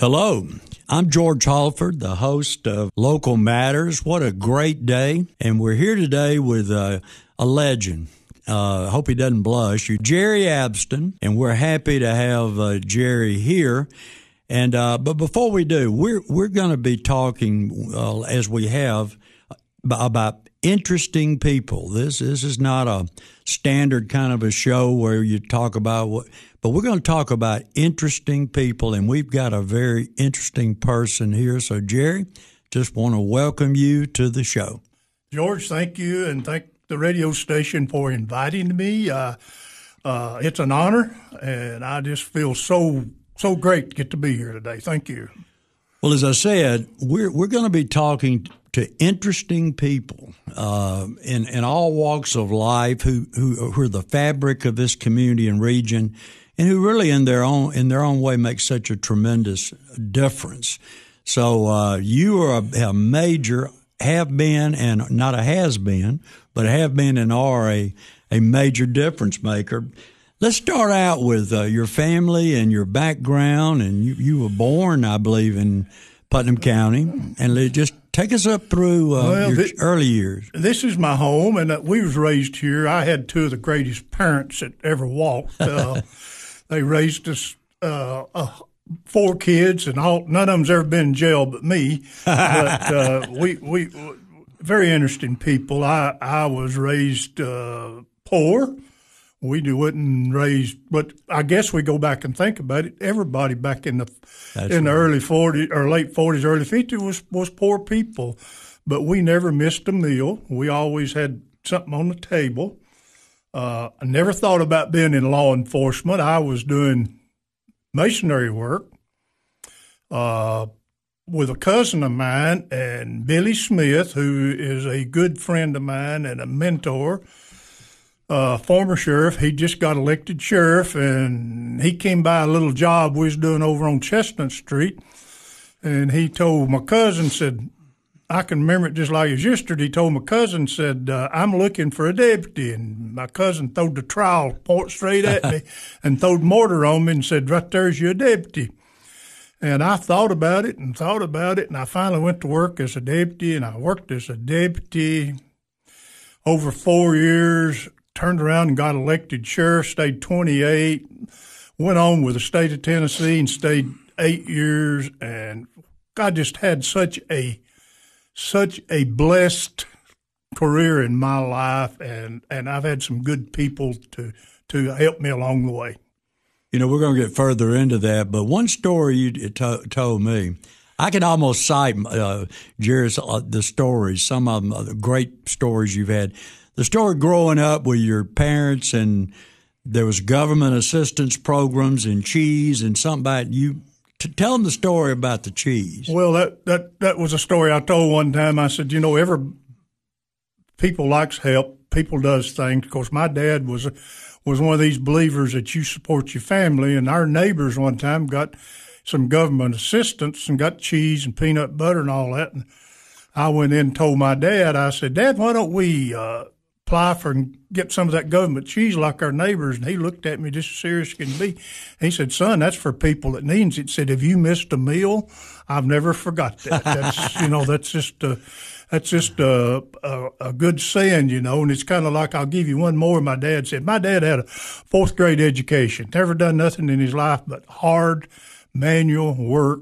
Hello, I'm George Halford, the host of Local Matters. What a great day. And we're here today with uh, a legend. Uh, I hope he doesn't blush. You, Jerry Abston, and we're happy to have uh, Jerry here. And uh, but before we do, we're we're going to be talking uh, as we have about interesting people. This this is not a standard kind of a show where you talk about what but we're going to talk about interesting people, and we've got a very interesting person here. So, Jerry, just want to welcome you to the show. George, thank you, and thank the radio station for inviting me. Uh, uh, it's an honor, and I just feel so so great to get to be here today. Thank you. Well, as I said, we're we're going to be talking to interesting people uh, in in all walks of life who, who who are the fabric of this community and region and who really in their own in their own way make such a tremendous difference. So uh, you are a, a, major have been and not a has been, but have been and are a a major difference maker. Let's start out with uh, your family and your background. And you, you were born, I believe, in Putnam County, and just take us up through uh, well, your this, early years. This is my home, and uh, we was raised here. I had two of the greatest parents that ever walked. Uh, they raised us uh, uh, four kids, and all none of them's ever been in jail but me. but uh, we we very interesting people. I I was raised uh, poor. We wasn't raise. but I guess we go back and think about it. Everybody back in the That's in right. the early 40s or late 40s, early 50s was was poor people, but we never missed a meal. We always had something on the table. Uh, I never thought about being in law enforcement. I was doing masonry work uh, with a cousin of mine and Billy Smith, who is a good friend of mine and a mentor. Uh, former sheriff. He just got elected sheriff, and he came by a little job we was doing over on Chestnut Street, and he told my cousin said, I can remember it just like it was yesterday. He told my cousin, said, uh, I'm looking for a deputy. And my cousin throwed the trowel point straight at me and throwed mortar on me and said, right there's your deputy. And I thought about it and thought about it. And I finally went to work as a deputy and I worked as a deputy over four years, turned around and got elected sheriff, stayed 28, went on with the state of Tennessee and stayed eight years. And I just had such a such a blessed career in my life, and, and I've had some good people to, to help me along the way. You know, we're going to get further into that, but one story you to, told me, I can almost cite uh, Jerry's uh, the stories, some of them, uh, the great stories you've had. The story growing up with your parents and there was government assistance programs and cheese and something about you tell them the story about the cheese. Well, that, that, that was a story I told one time. I said, you know, every people likes help. People does things. Of course, my dad was was one of these believers that you support your family. And our neighbors one time got some government assistance and got cheese and peanut butter and all that. And I went in and told my dad, I said, Dad, why don't we uh, apply for and get some of that government cheese like our neighbors. And he looked at me just as serious as can be. He said, son, that's for people that needs it. Said, have you missed a meal? I've never forgot that. That's, you know, that's just, a, that's just a, a, a good saying, you know, and it's kind of like, I'll give you one more. My dad said, my dad had a fourth grade education, never done nothing in his life but hard manual work,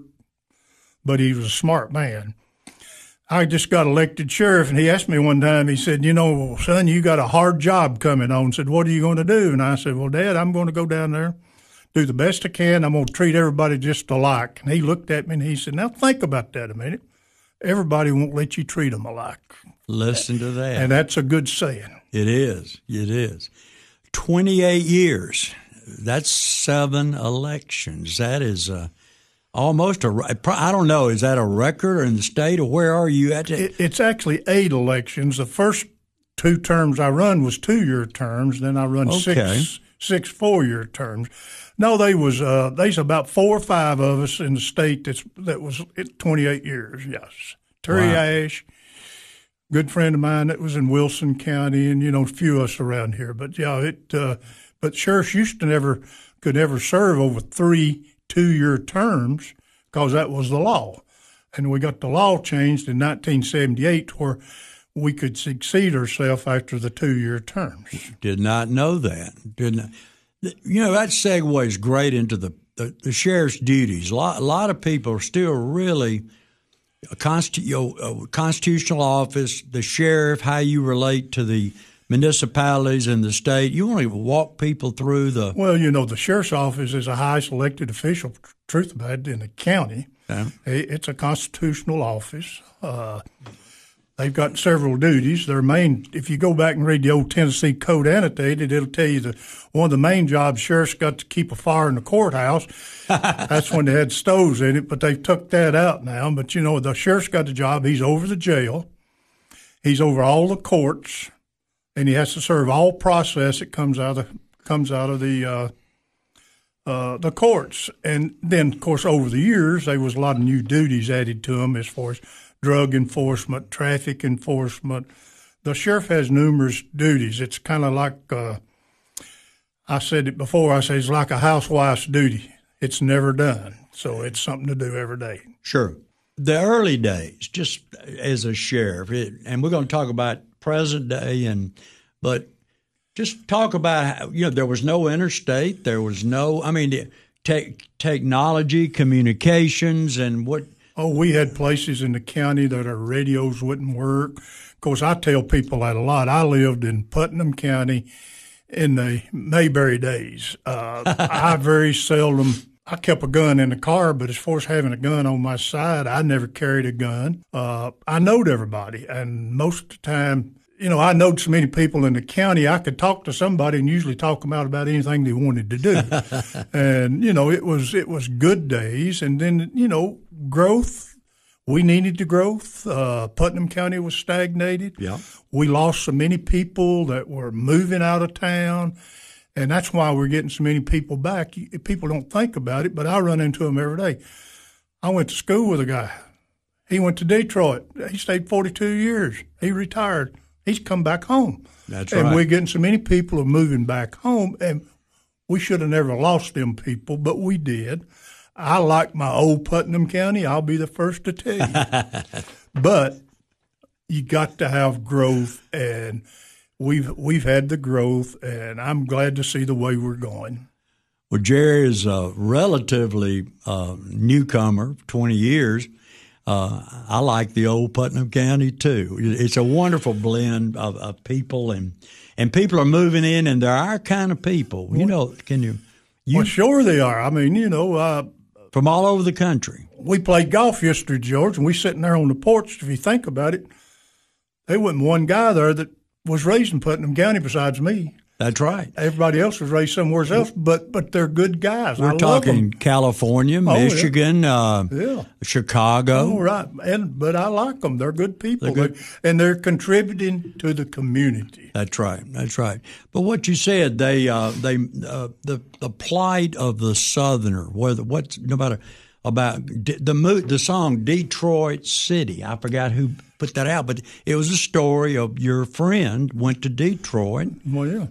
but he was a smart man. I just got elected sheriff, and he asked me one time. He said, "You know, son, you got a hard job coming on." Said, "What are you going to do?" And I said, "Well, Dad, I'm going to go down there, do the best I can. I'm going to treat everybody just alike." And he looked at me and he said, "Now think about that a minute. Everybody won't let you treat them alike." Listen to that. And that's a good saying. It is. It is. Twenty-eight years. That's seven elections. That is a almost a. I don't know. Is that a record in the state, or where are you at? It, it's actually eight elections. The first two terms I run was two year terms. Then I run okay. six six four year terms. No, they was uh, there's about four or five of us in the state that's that was 28 years. Yes, Terry wow. Ashe, good friend of mine that was in Wilson County, and you know a few of us around here. But yeah, it. Uh, but sheriffs used to never could never serve over three two year terms because that was the law. And we got the law changed in 1978 where we could succeed ourselves after the two year terms. Did not know that. Did not. You know, that segues great into the, the, the sheriff's duties. A lot, a lot of people are still really uh, a, constitu- a uh, constitutional office, the sheriff, how you relate to the municipalities and the state. You want to walk people through the. Well, you know, the sheriff's office is a highest elected official, truth about it, in the county. Yeah. It's a constitutional office. Uh, they've got several duties. Their main, if you go back and read the old Tennessee Code annotated, it'll tell you that one of the main jobs sheriff's got to keep a fire in the courthouse. That's when they had stoves in it, but they've took that out now. But you know, the sheriff's got the job. He's over the jail. He's over all the courts and he has to serve all process that comes out of the, comes out of the uh, uh, the courts. And then, of course, over the years, there was a lot of new duties added to him as far as drug enforcement, traffic enforcement. The sheriff has numerous duties. It's kind of like uh, I said it before. I say it's like a housewife's duty. It's never done, so it's something to do every day. Sure. The early days, just as a sheriff, it, and we're going to talk about present day, and but just talk about how, you know there was no interstate, there was no, I mean, te- technology, communications, and what. Oh, we had places in the county that our radios wouldn't work. Of course, I tell people that a lot. I lived in Putnam County in the Mayberry days. Uh, I very seldom I kept a gun in the car, but as far as having a gun on my side, I never carried a gun. Uh, I knowed everybody, and most of the time, you know, I knowed so many people in the county, I could talk to somebody and usually talk them out about anything they wanted to do. and you know, it was it was good days, and then you know, growth. We needed the growth. Uh, Putnam County was stagnated. Yeah. We lost so many people that were moving out of town and that's why we're getting so many people back. People don't think about it, but I run into them every day. I went to school with a guy. He went to Detroit. He stayed 42 years. He retired. He's come back home. That's and right. we're getting so many people are moving back home, and we should have never lost them people, but we did. I like my old Putnam County. I'll be the first to tell you. but you got to have growth and – we've we've had the growth, and I'm glad to see the way we're going. Well, Jerry is a relatively uh, newcomer, 20 years. Uh, I like the old Putnam County too. It's a wonderful blend of, of, people, and and people are moving in, and they're our kind of people. You know, can you? you well, sure they are. I mean, you know, uh, from all over the country. We played golf yesterday, George, and we sitting there on the porch. If you think about it, there wasn't one guy there that was raised in Putnam County besides me. That's right. Everybody else was raised somewhere else, but but they're good guys. We're I talking California, Michigan, oh, yeah. Uh, yeah. Chicago. Oh, right. And but I like them. They're good people, they're good. and they're contributing to the community. That's right. That's right. But what you said, they uh, they uh, the the plight of the Southerner, whether what's no matter about the the song Detroit City. I forgot who put that out, but it was a story of your friend went to Detroit. Well, yeah.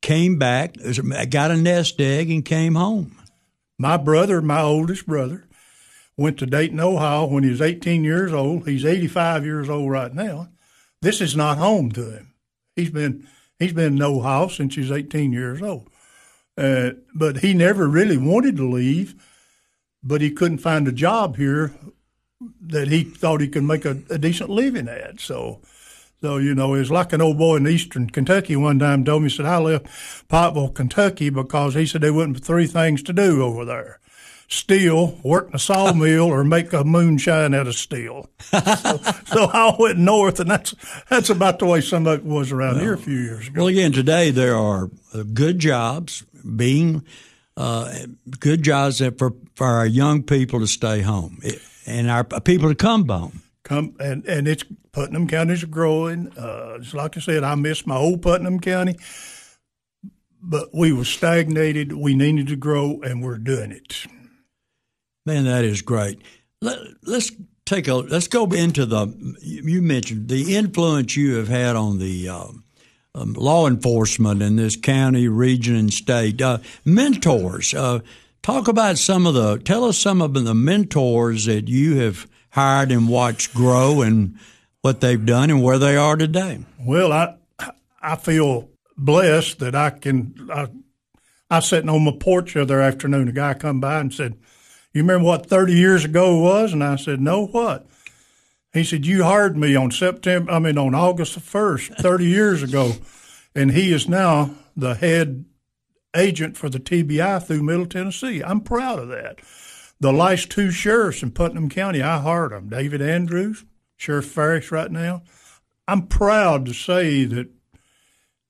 Came back, got a nest egg, and came home. My brother, my oldest brother, went to Dayton, Ohio when he was 18 years old. He's 85 years old right now. This is not home to him. He's been he's been in Ohio since he's 18 years old. Uh, but he never really wanted to leave but he couldn't find a job here that he thought he could make a, a decent living at. So, so you know, it was like an old boy in Eastern Kentucky one time told me, he said, I left Pikeville, Kentucky because he said there wasn't three things to do over there. Steel, work in a sawmill, or make a moonshine out of steel. so, so, I went north, and that's that's about the way some of it was around here a few years ago. Well, again, today there are good jobs being uh, good jobs for for our young people to stay home and our people to come home. Come and and it's Putnam County's growing. Uh, just like I said, I miss my old Putnam County, but we were stagnated. We needed to grow, and we're doing it. Man, that is great. Let, let's take a let's go into the. You mentioned the influence you have had on the. Uh, um, law enforcement in this county, region, and state. Uh, mentors. Uh, Talk about some of the, tell us some of the mentors that you have hired and watched grow and what they've done and where they are today. Well, I I feel blessed that I can. I, I sitting on my porch the other afternoon. A guy come by and said, "You remember what 30 years ago was?" And I said, "No, what?" He said, "You hired me on September. I mean, on August the first, 30 years ago." And he is now the head agent for the TBI through Middle Tennessee. I'm proud of that. The last two sheriffs in Putnam County, I hired them. David Andrews, Sheriff Farris right now. I'm proud to say that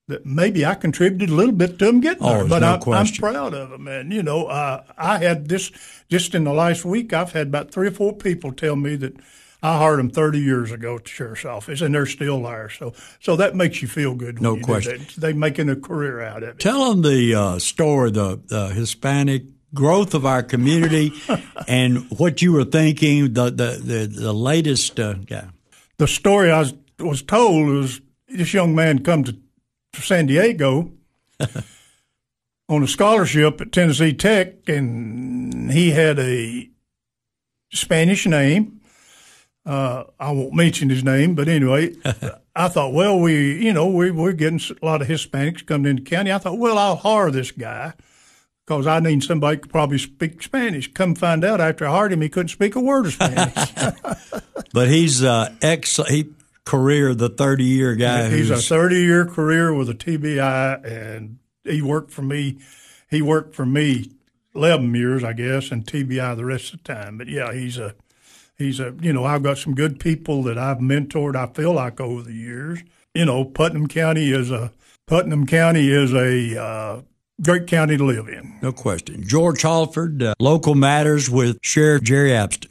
that maybe I contributed a little bit to them getting oh, there, but no I'm, I'm, proud of them. And you know, uh, I had this just in the last week. I've had about three or four people tell me that I hired them 30 years ago at the sheriff's office, and they're still there. So, so that makes you feel good. no question. They're making a career out of it. Tell them the uh, story, the uh, Hispanic growth of our community, and what you were thinking. The the the, the latest, uh, yeah. The story I was was told was this young man come to San Diego on a scholarship at Tennessee Tech, and he had a Spanish name uh, I won't mention his name, but anyway, I thought, well, we, you know, we, we're getting a lot of Hispanics coming into the county. I thought, well, I'll hire this guy because I need somebody who could probably speak Spanish. Come find out after I hired him, he couldn't speak a word of Spanish. but he's uh, ex he, career, the 30 year guy. He's a 30 year career with a TBI, and he worked for me. He worked for me 11 years, I guess, and TBI the rest of the time. But yeah, he's a He's a, you know, I've got some good people that I've mentored. I feel like over the years, you know, Putnam County is a Putnam County is a uh, great county to live in. No question. George Halford, uh, Local Matters with Sheriff Jerry Abston.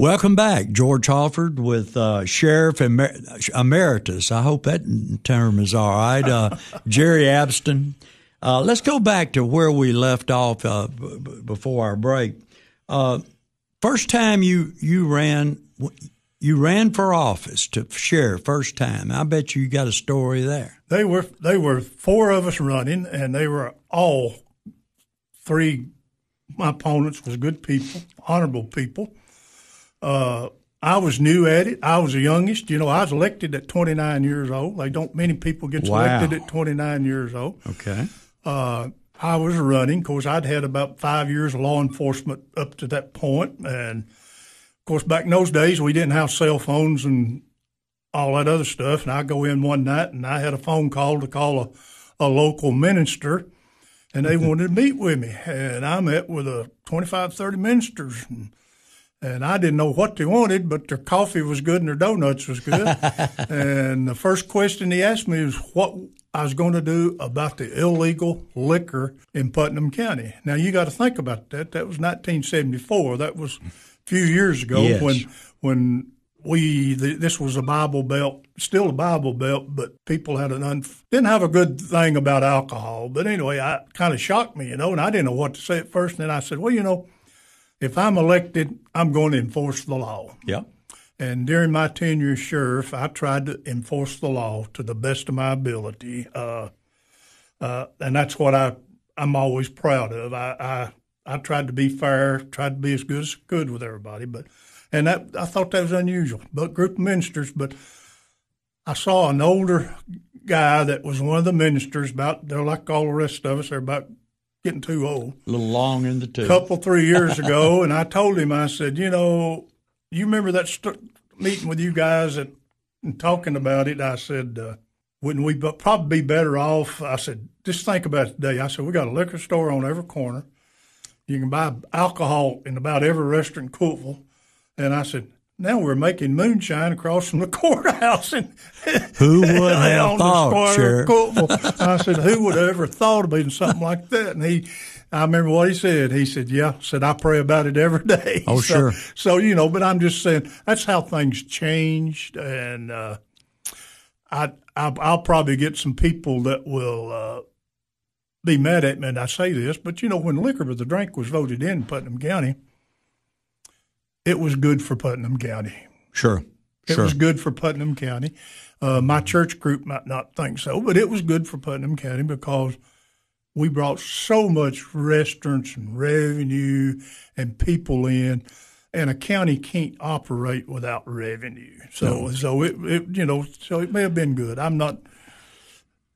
Welcome back, George Halford with uh, Sheriff Emer- Emeritus. I hope that term is all right. Uh, Jerry Abston. Uh, let's go back to where we left off uh, b- before our break. Uh, first time you you ran you ran for office to sheriff first time. I bet you got a story there. They were they were four of us running, and they were all three. My opponents was good people, honorable people uh, I was new at it. I was the youngest. You know, I was elected at 29 years old. They don't many people get wow. elected at 29 years old. Okay. Uh, I was running. Of course, I'd had about five years of law enforcement up to that point, and of course, back in those days, we didn't have cell phones and all that other stuff. And I go in one night, and I had a phone call to call a, a local minister, and they wanted to meet with me. And I met with a 25, 30 ministers. And, and I didn't know what they wanted, but their coffee was good and their donuts was good. and the first question he asked me was what I was going to do about the illegal liquor in Putnam County. Now you got to think about that. That was 1974. That was a few years ago yes. when when we this was a Bible Belt, still a Bible Belt, but people had an un, didn't have a good thing about alcohol. But anyway, I kind of shocked me, you know, and I didn't know what to say at first. And then I said, well, you know if I'm elected, I'm going to enforce the law. Yeah. And during my tenure as sheriff, I tried to enforce the law to the best of my ability. Uh, uh, and that's what I, I'm always proud of. I, I, I tried to be fair, tried to be as good as I could with everybody. But, and that, I thought that was unusual. But group of ministers, but I saw an older guy that was one of the ministers, about, they're like all the rest of us, they're about getting too old. A little long in the tooth. A couple three years ago, and I told him, I said, you know, you remember that st- meeting with you guys at, and talking about it? I said, uh, wouldn't we probably be better off? I said, just think about it today. I said, we got a liquor store on every corner. You can buy alcohol in about every restaurant in Cookeville. And I said, now we're making moonshine across from the courthouse. And who would have thought, Sheriff? I said, who would have ever thought of doing something like that? And he, I remember what he said. He said, yeah, said, I pray about it every day. Oh, so, sure. So, you know, but I'm just saying that's how things changed. And, uh, I, I, I'll probably get some people that will, uh, be mad at me and I say this, but you know, when liquor with the drink was voted in Putnam County, it was good for Putnam County. Sure. It sure. was good for Putnam County. Uh, my church group might not think so, but it was good for Putnam County because we brought so much restaurants and revenue and people in, and a county can't operate without revenue. So, no. so it, it, you know, so it may have been good. I'm not.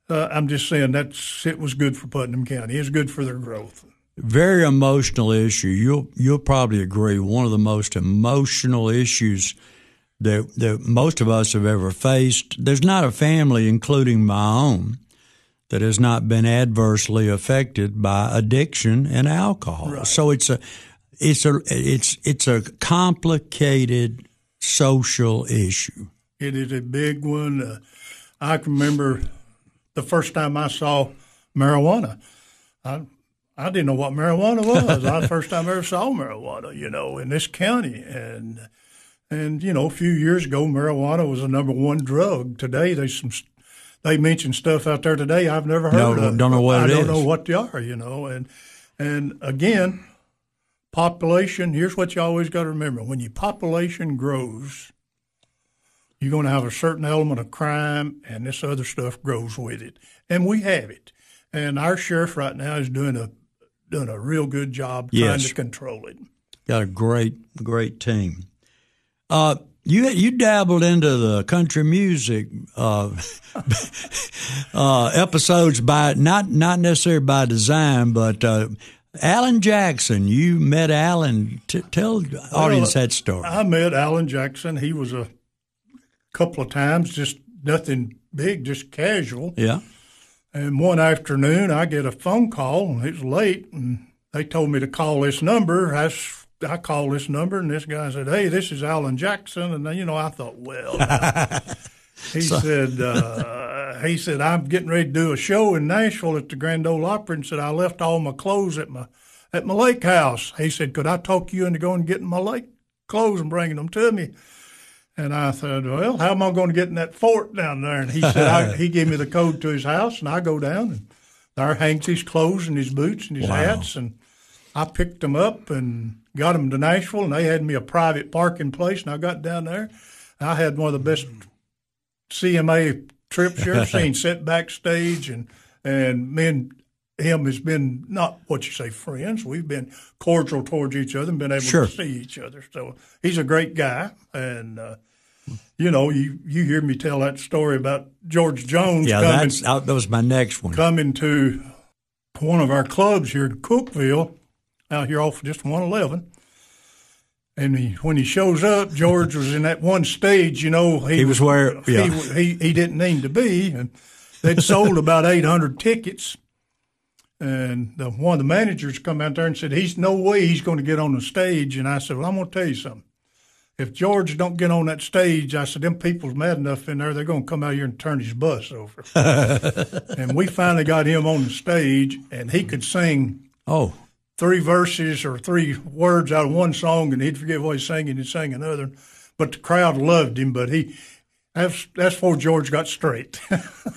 Uh, I'm just saying that's it was good for Putnam County. It's good for their growth very emotional issue. You'll you'll probably agree. One of the most emotional issues that that most of us have ever faced. There's not a family, including my own, that has not been adversely affected by addiction and alcohol. Right. So it's a it's a it's it's a complicated social issue. It is a big one. Uh, I can remember the first time I saw marijuana. I I didn't know what marijuana was. the first time I ever saw marijuana, you know, in this county. And and you know, a few years ago, marijuana was the number one drug. Today, there's some they mention stuff out there today I've never heard no, of. Don't know what I it don't is. know what they are, you know. And and again, population. Here's what you always got to remember: when your population grows, you're going to have a certain element of crime, and this other stuff grows with it. And we have it. And our sheriff right now is doing a doing a real good job yes. trying to control it. Got a great, great team. Uh, you you dabbled into the country music uh, uh, episodes by not not necessarily by design, but uh, Alan Jackson. You met Alan. T- tell the audience well, that story. I met Alan Jackson. He was a couple of times, just nothing big, just casual. Yeah. And one afternoon, I get a phone call, and it was late, and they told me to call this number. I, I called this number, and this guy said, "Hey, this is Alan Jackson." And then, you know, I thought, well, he so. said, uh, he said, I'm getting ready to do a show in Nashville at the Grand Ole Opry, and said I left all my clothes at my at my lake house. He said, could I talk you into going and getting my lake clothes and bringing them to me? And I said, well, how am I going to get in that fort down there? And he said, I, he gave me the code to his house, and I go down, and there hangs his clothes and his boots and his wow. hats, and I picked them up and got them to Nashville, and they had me a private parking place, and I got down there. I had one of the best CMA trips you ever seen. set backstage, and and me and him has been not what you say friends. We've been cordial towards each other and been able sure. to see each other. So he's a great guy, and uh, you know, you you hear me tell that story about George Jones. Yeah, coming, that's that was my next one. Coming to one of our clubs here in Cookeville, out here off just one eleven. And he, when he shows up, George was in that one stage. You know, he, he was where yeah. he, he he didn't need to be, and they'd sold about eight hundred tickets. And the, one of the managers come out there and said, "He's no way he's going to get on the stage." And I said, "Well, I'm going to tell you something. If George don't get on that stage, I said, them people's mad enough in there, they're going to come out here and turn his bus over." and we finally got him on the stage, and he could sing. Oh. Three verses or three words out of one song, and he'd forget what he's singing. He'd sing another, but the crowd loved him. But he, that's that's before George got straight.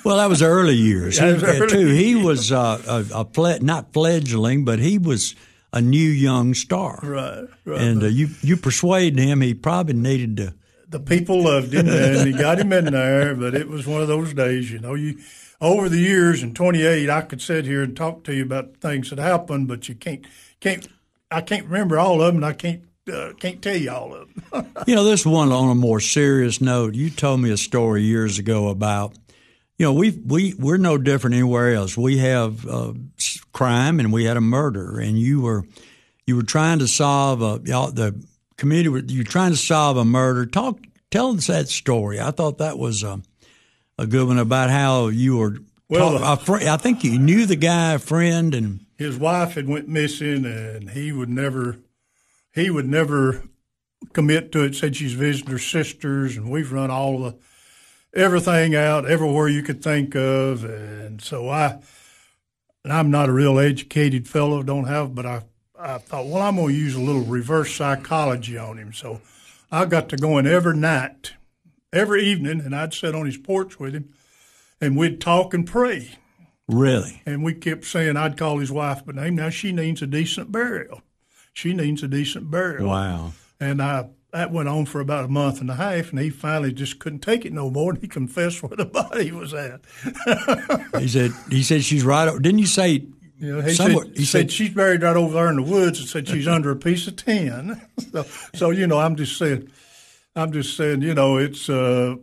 well, that was early years. Was early too. He was uh, a, a ple- not fledgling, but he was a new young star. Right, right. And uh, you you persuaded him. He probably needed to. The people loved him, and he got him in there. But it was one of those days, you know. You over the years in 28, I could sit here and talk to you about things that happened, but you can't can't. I can't remember all of them. and I can't uh, can't tell you all of them. you know, this one on a more serious note. You told me a story years ago about you know, we we we're no different anywhere else. We have uh, crime and we had a murder, and you were you were trying to solve a you know, the community. You were trying to solve a murder. Talk, tell us that story. I thought that was a, a good one about how you were. Well, talk, fr- I think you knew the guy, a friend, and his wife had went missing, and he would never he would never commit to it. Said she's visiting her sisters, and we've run all the everything out everywhere you could think of. And so I, and I'm not a real educated fellow, don't have, but I, I thought, well, I'm going to use a little reverse psychology on him. So I got to going every night, every evening, and I'd sit on his porch with him, and we'd talk and pray. Really? And we kept saying I'd call his wife by name. Now she needs a decent burial. She needs a decent burial. Wow. And I that went on for about a month and a half, and he finally just couldn't take it no more, and he confessed where the body was at. he said, "He said she's right." Didn't you say? You know, he, said, he said, she's buried right over there in the woods, and said she's under a piece of tin. so, so you know, I'm just saying, I'm just saying, you know, it's uh,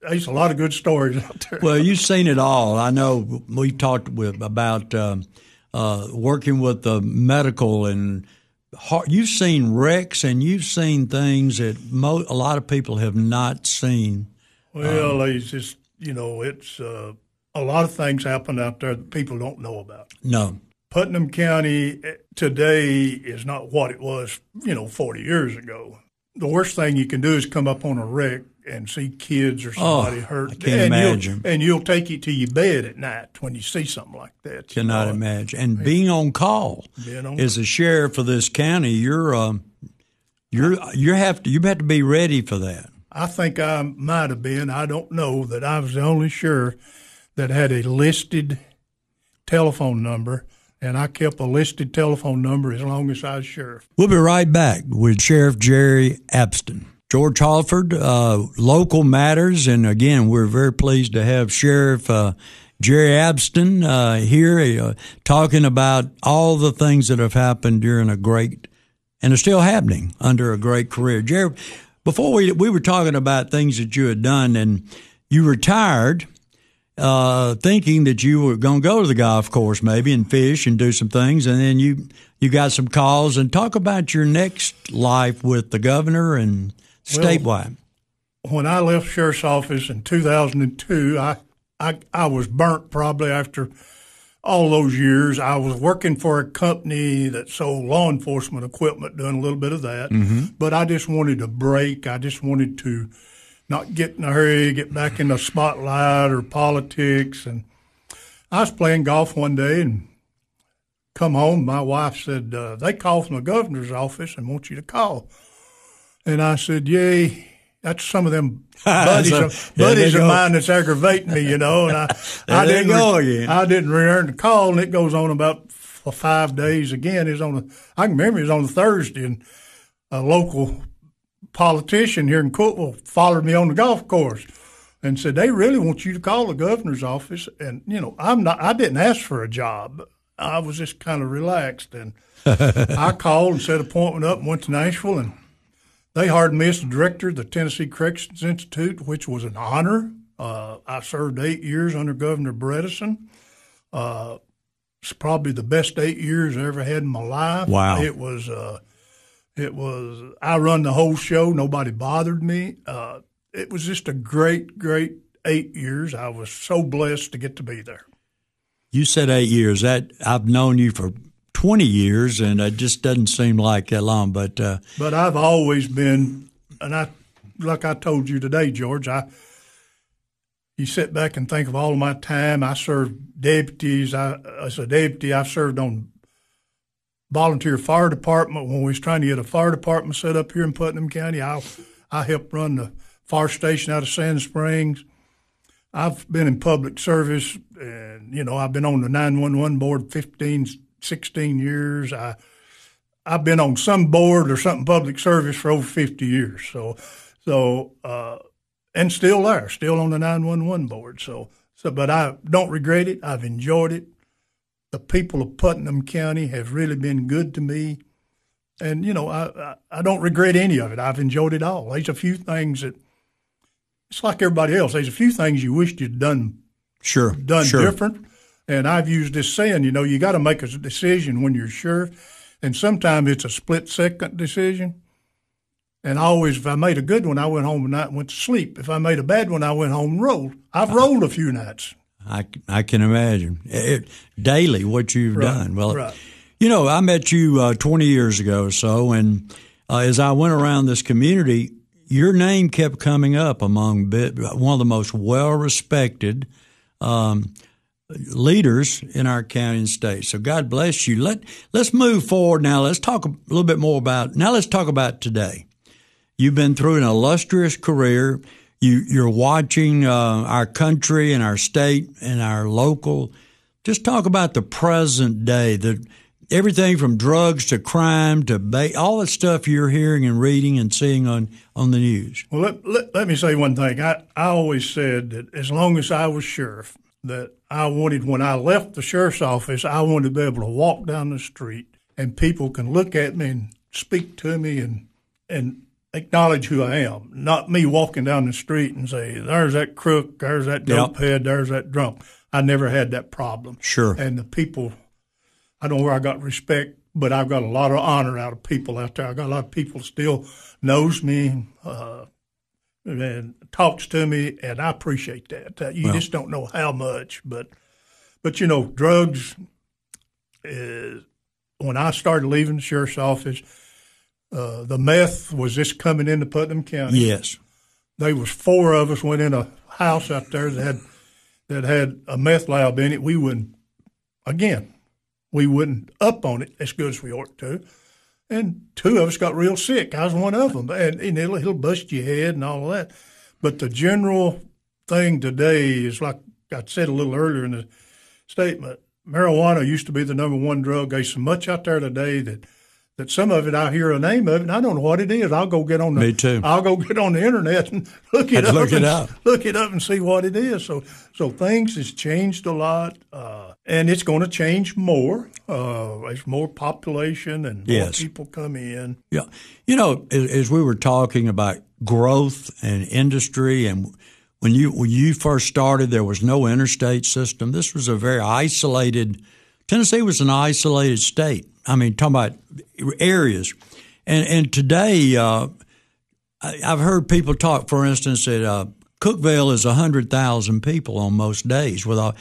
there's a lot of good stories out there. Well, you've seen it all. I know we've talked with about um, uh, working with the medical and you've seen wrecks and you've seen things that mo- a lot of people have not seen. Well, um, it's just you know, it's uh, a lot of things happen out there that people don't know about. No, Putnam County eh, today is not what it was, you know, 40 years ago. The worst thing you can do is come up on a wreck and see kids or somebody oh, hurt. I can't and imagine. You'll, and you'll take it to your bed at night when you see something like that. Cannot know? imagine. And being on call being on as a sheriff of this county, you're um, you're you have to you have to be ready for that. I think I might have been. I don't know that I was the only sheriff that had a listed telephone number and I kept a listed telephone number as long as I was sheriff. We'll be right back with Sheriff Jerry Abston. George Halford, uh, local matters, and again, we're very pleased to have Sheriff uh, Jerry Abston uh, here uh, talking about all the things that have happened during a great and are still happening under a great career. Jerry, before we we were talking about things that you had done, and you retired. Uh, thinking that you were going to go to the golf course maybe and fish and do some things, and then you you got some calls and talk about your next life with the governor and statewide? Well, when I left sheriff's office in 2002, I, I I was burnt probably after all those years. I was working for a company that sold law enforcement equipment, doing a little bit of that. Mm-hmm. But I just wanted a break. I just wanted to not get in a hurry, get back in the spotlight or politics. And I was playing golf one day and come home. My wife said, uh, they called from the governor's office and want you to call. And I said, Yay, that's some of them buddies, so, of, buddies of mine that's aggravating me, you know. And I, I didn't go re- again. I didn't return the call, and it goes on about for five days again. It's on a, I can remember it was on a Thursday, and a local politician here in Cookeville followed me on the golf course and said they really want you to call the governor's office. And you know, I'm not. I didn't ask for a job. I was just kind of relaxed, and I called and set an appointment up and went to Nashville and they hired me as the director of the Tennessee Corrections Institute, which was an honor. Uh, I served eight years under Governor Bredesen. Uh, it's probably the best eight years I ever had in my life. Wow! It was. Uh, it was. I run the whole show. Nobody bothered me. Uh, it was just a great, great eight years. I was so blessed to get to be there. You said eight years. That I've known you for 20 years, and it just doesn't seem like that long. But uh, but I've always been, and I like I told you today, George. I you sit back and think of all of my time. I served deputies. I as a deputy, I've served on volunteer fire department when we was trying to get a fire department set up here in Putnam County. I I helped run the fire station out of Sand Springs. I've been in public service, and you know I've been on the nine one one board 15, 16 years. I I've been on some board or something public service for over 50 years. So so uh, and still there, still on the 911 board. So so but I don't regret it. I've enjoyed it. The people of Putnam County have really been good to me. And you know, I, I, I don't regret any of it. I've enjoyed it all. There's a few things that it's like everybody else. There's a few things you wished you'd done sure done sure. different. And I've used this saying, you know, you got to make a decision when you're sure, and sometimes it's a split second decision. And I always, if I made a good one, I went home and night and went to sleep. If I made a bad one, I went home and rolled. I've rolled a few nights. I, I can imagine it, daily what you've Right, done. Well, right. you know, I met you uh, 20 years ago or so, and uh, as I went around this community, your name kept coming up among bit, one of the most well respected um, leaders in our county and state. So God bless you. Let let's move forward now. Let's talk a little bit more about now. Let's talk about today. You've been through an illustrious career. You, you're watching uh, our country and our state and our local. Just talk about the present day, the everything from drugs to crime to ba- all the stuff you're hearing and reading and seeing on, on the news. Well, let, let, let me say one thing. I, I always said that as long as I was sheriff, that I wanted, when I left the sheriff's office, I wanted to be able to walk down the street and people can look at me and speak to me and, and acknowledge who I am. Not me walking down the street and say, there's that crook, there's that Yep. dope head, there's that drunk. I never had that problem. Sure. And the people, I don't know where I got respect, but I've got a lot of honor out of people out there. I got a lot of people still knows me, uh, and talks to me, and I appreciate that. Uh, you just don't know how much, but but you know, drugs. Is, when I started leaving the sheriff's office, uh, the meth was just coming into Putnam County Yes. there was four of us went in a house out there that had that had a meth lab in it. We wouldn't again, we wouldn't up on it as good as we ought to. And two of us got real sick. I was one of them, and, and it'll, he'll bust your head and all of that. But the general thing today is like I said a little earlier in the statement. Marijuana used to be the number one drug. There's so much out there today that that some of it I hear a name of it and I don't know what it is. I'll go get on the Me too. I'll go get on the internet and look it up. look it and, up. Look it up and see what it is. So so things has changed a lot, uh, and it's going to change more. Uh, there's more population and more Yes. people come in. Yeah. You know, as, as we were talking about growth and industry and when you when you first started there was no interstate system. This was a very isolated Tennessee was an isolated state. I mean, talking about areas. And and today uh, I, I've heard people talk, for instance, that uh, Cookeville is 100,000 people on most days. With a,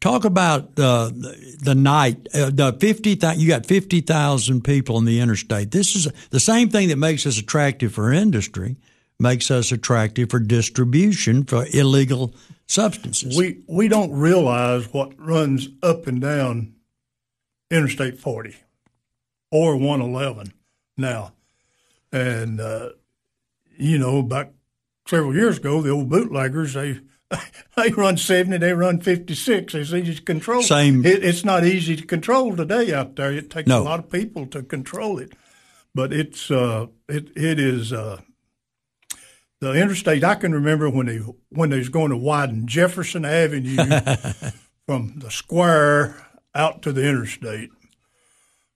talk about uh, the, the night, uh, the 50, you got 50,000 people on the interstate. This is the same thing that makes us attractive for industry, makes us attractive for distribution for illegal substances. We we don't realize what runs up and down Interstate 40 or 111 now, and uh, you know, back several years ago, the old bootleggers they. They run seventy. They run fifty-six. It's easy to control. Same- It, it's not easy to control today out there. It takes No. a lot of people to control it, but it's uh, it it is uh, the interstate. I can remember when they when they was going to widen Jefferson Avenue from the square out to the interstate.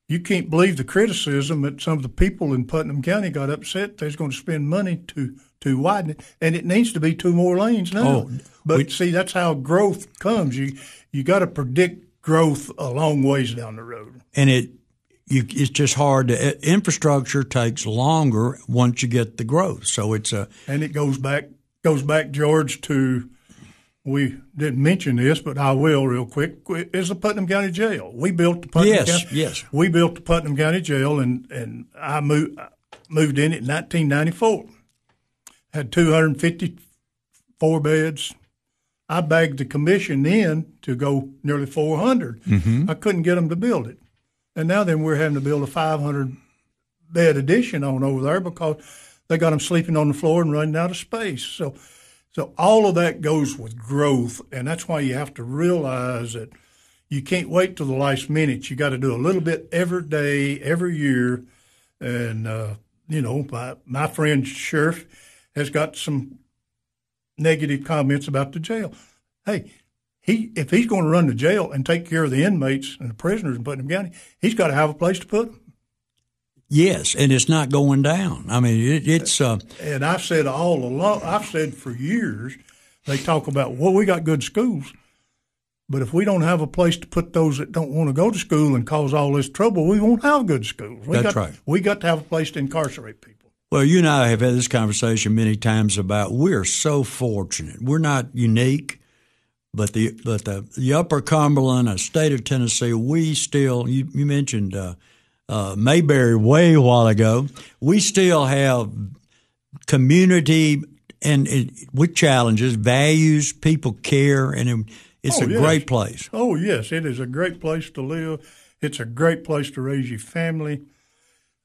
You can't believe the criticism that some of the people in Putnam County got upset. They was going to spend money to to widen it, and it needs to be two more lanes now. Oh, but we- see, that's how growth comes. You you got to predict growth a long ways down the road. and it you, it's just hard to infrastructure takes longer once you get the growth. So it's a and it goes back goes back George to we didn't mention this, but I will real quick. Is the Putnam County Jail? We built the Putnam Yes, County. yes. We built the Putnam County Jail, and and I moved moved in it in 1994. Had 254 beds. I begged the commission in to go nearly 400. I couldn't get them to build it, and now then we're having to build a 500 bed addition on over there because they got them sleeping on the floor and running out of space. So, so all of that goes with growth, and that's why you have to realize that you can't wait till the last minute. You got to do a little bit every day, every year, and uh, you know, my my friend sheriff has got some negative comments about the jail. Hey. He, if he's going to run the jail and take care of the inmates and the prisoners and put them County, he's got to have a place to put them. yes, and it's not going down. I mean, it, it's uh, And I've said all along, I've said for years, they talk about, well, we got good schools. But if we don't have a place to put those that don't want to go to school and cause all this trouble, we won't have good schools. We That's got, right. We got to have a place to incarcerate people. Well, you and I have had this conversation many times about we're so fortunate. We're not unique, but the but the, the Upper Cumberland, a state of Tennessee, we still. You, you mentioned uh, uh, Mayberry way a while ago. We still have community and it, with challenges, values, people care, and it, it's Oh, a yes. great place. Oh yes, it is a great place to live. It's a great place to raise your family,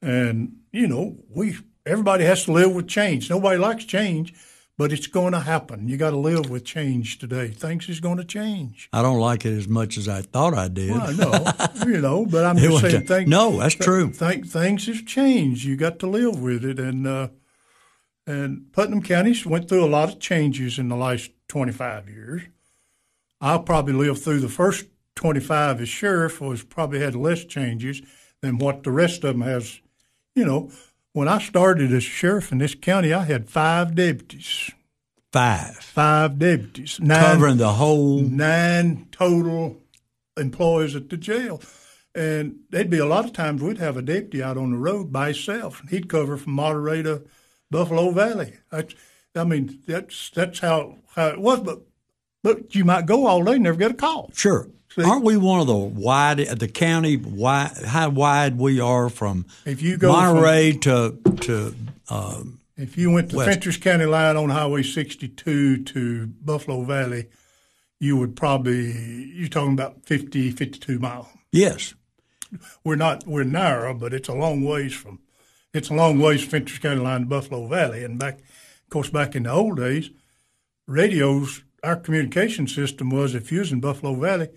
and you know we everybody has to live with change. Nobody likes change, but it's going to happen. You got to live with change today. Things is going to change. I don't like it as much as I thought I did. I know, you know, but I'm just saying. Things, no, that's true. Think things have changed. You got to live with it, and uh, and Putnam County's went through a lot of changes in the last 25 years. I probably lived through the first 25 as sheriff was probably had less changes than what the rest of them has. You know, when I started as sheriff in this county, I had five deputies, Five. five deputies, nine, Covering the whole nine total employees at the jail. And there'd be a lot of times we'd have a deputy out on the road by himself, and he'd cover from Monterey to Buffalo Valley. That's, I mean, that's that's how how it was. But but you might go all day and never get a call. Sure. See? Aren't we one of the wide, the county, wide, how wide we are from If you go Monterey to, to, uh, If you went to West. Fentress County line on Highway 62 to Buffalo Valley, you would probably you're talking about 50, 52 miles. yes. we're not we're narrow, but it's a long ways from it's a long ways from Fentress County line to Buffalo Valley. And back, of course, back in the old days, radios, our communication system was if you was in Buffalo Valley,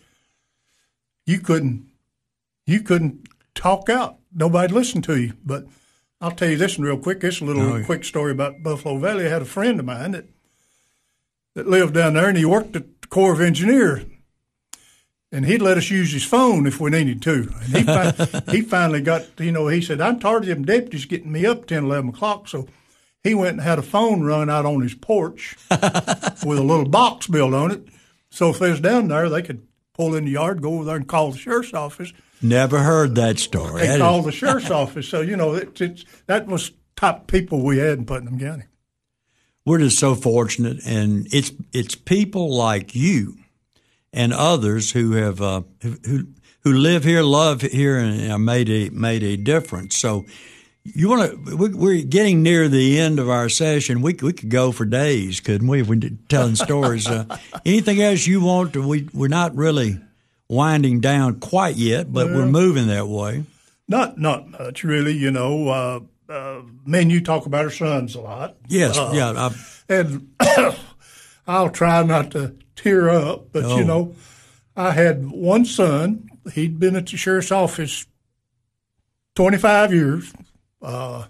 you couldn't you couldn't talk out. Nobody'd listen to you. But I'll tell you this one real quick. This little quick story about Buffalo Valley. I had a friend of mine that that lived down there, and he worked at the Corps of Engineers and he'd let us use his phone if we needed to. And he, fi- he finally got, you know, he said, I'm tired of them deputies getting me up 10, 11 o'clock. So he went and had a phone run out on his porch with a little box built on it. So if they was down there, they could pull in the yard, go over there and call the sheriff's office. Never heard that story. They That called is- the sheriff's office. So, you know, it, it's, that was top people we had in Putnam County. we're just so fortunate, and it's it's people like you and others who have uh, who who live here, love here, and made a made a difference. So. You want to? We're getting near the end of our session. We we could go for days, couldn't we? If we telling stories. Uh, anything else you want? To, we we're not really winding down quite yet, but we're moving that way. Not not much, really. You know, uh, uh, me and you talk about our sons a lot. Yes, Uh, yeah. I, and I'll try not to tear up, but Oh. you know, I had one son. He'd been at the sheriff's office 25 years. Uh,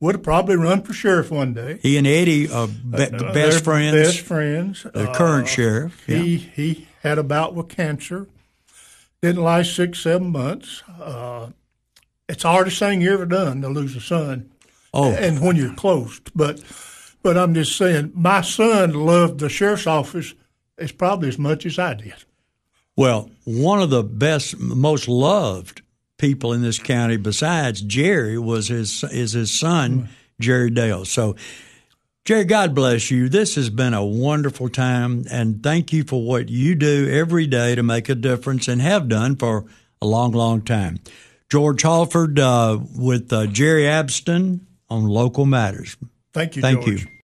would have probably run for sheriff one day. he and Eddie are be, They're best friends. Best friends. the Uh, current sheriff. Yeah. He he had a bout with cancer. Didn't last six seven months. Uh, it's the hardest thing you ever done to lose a son oh, and when you're close. But but I'm just saying, my son loved the sheriff's office as probably as much as I did. Well, one of the best, most loved people in this county, besides Jerry, was his is his son Jerry Dale. So, Jerry, God bless you. This has been a wonderful time, and thank you for what you do every day to make a difference, and have done for a long, long time. George Halford uh, with uh, Jerry Abston on Local Matters. Thank you, Thank George. you.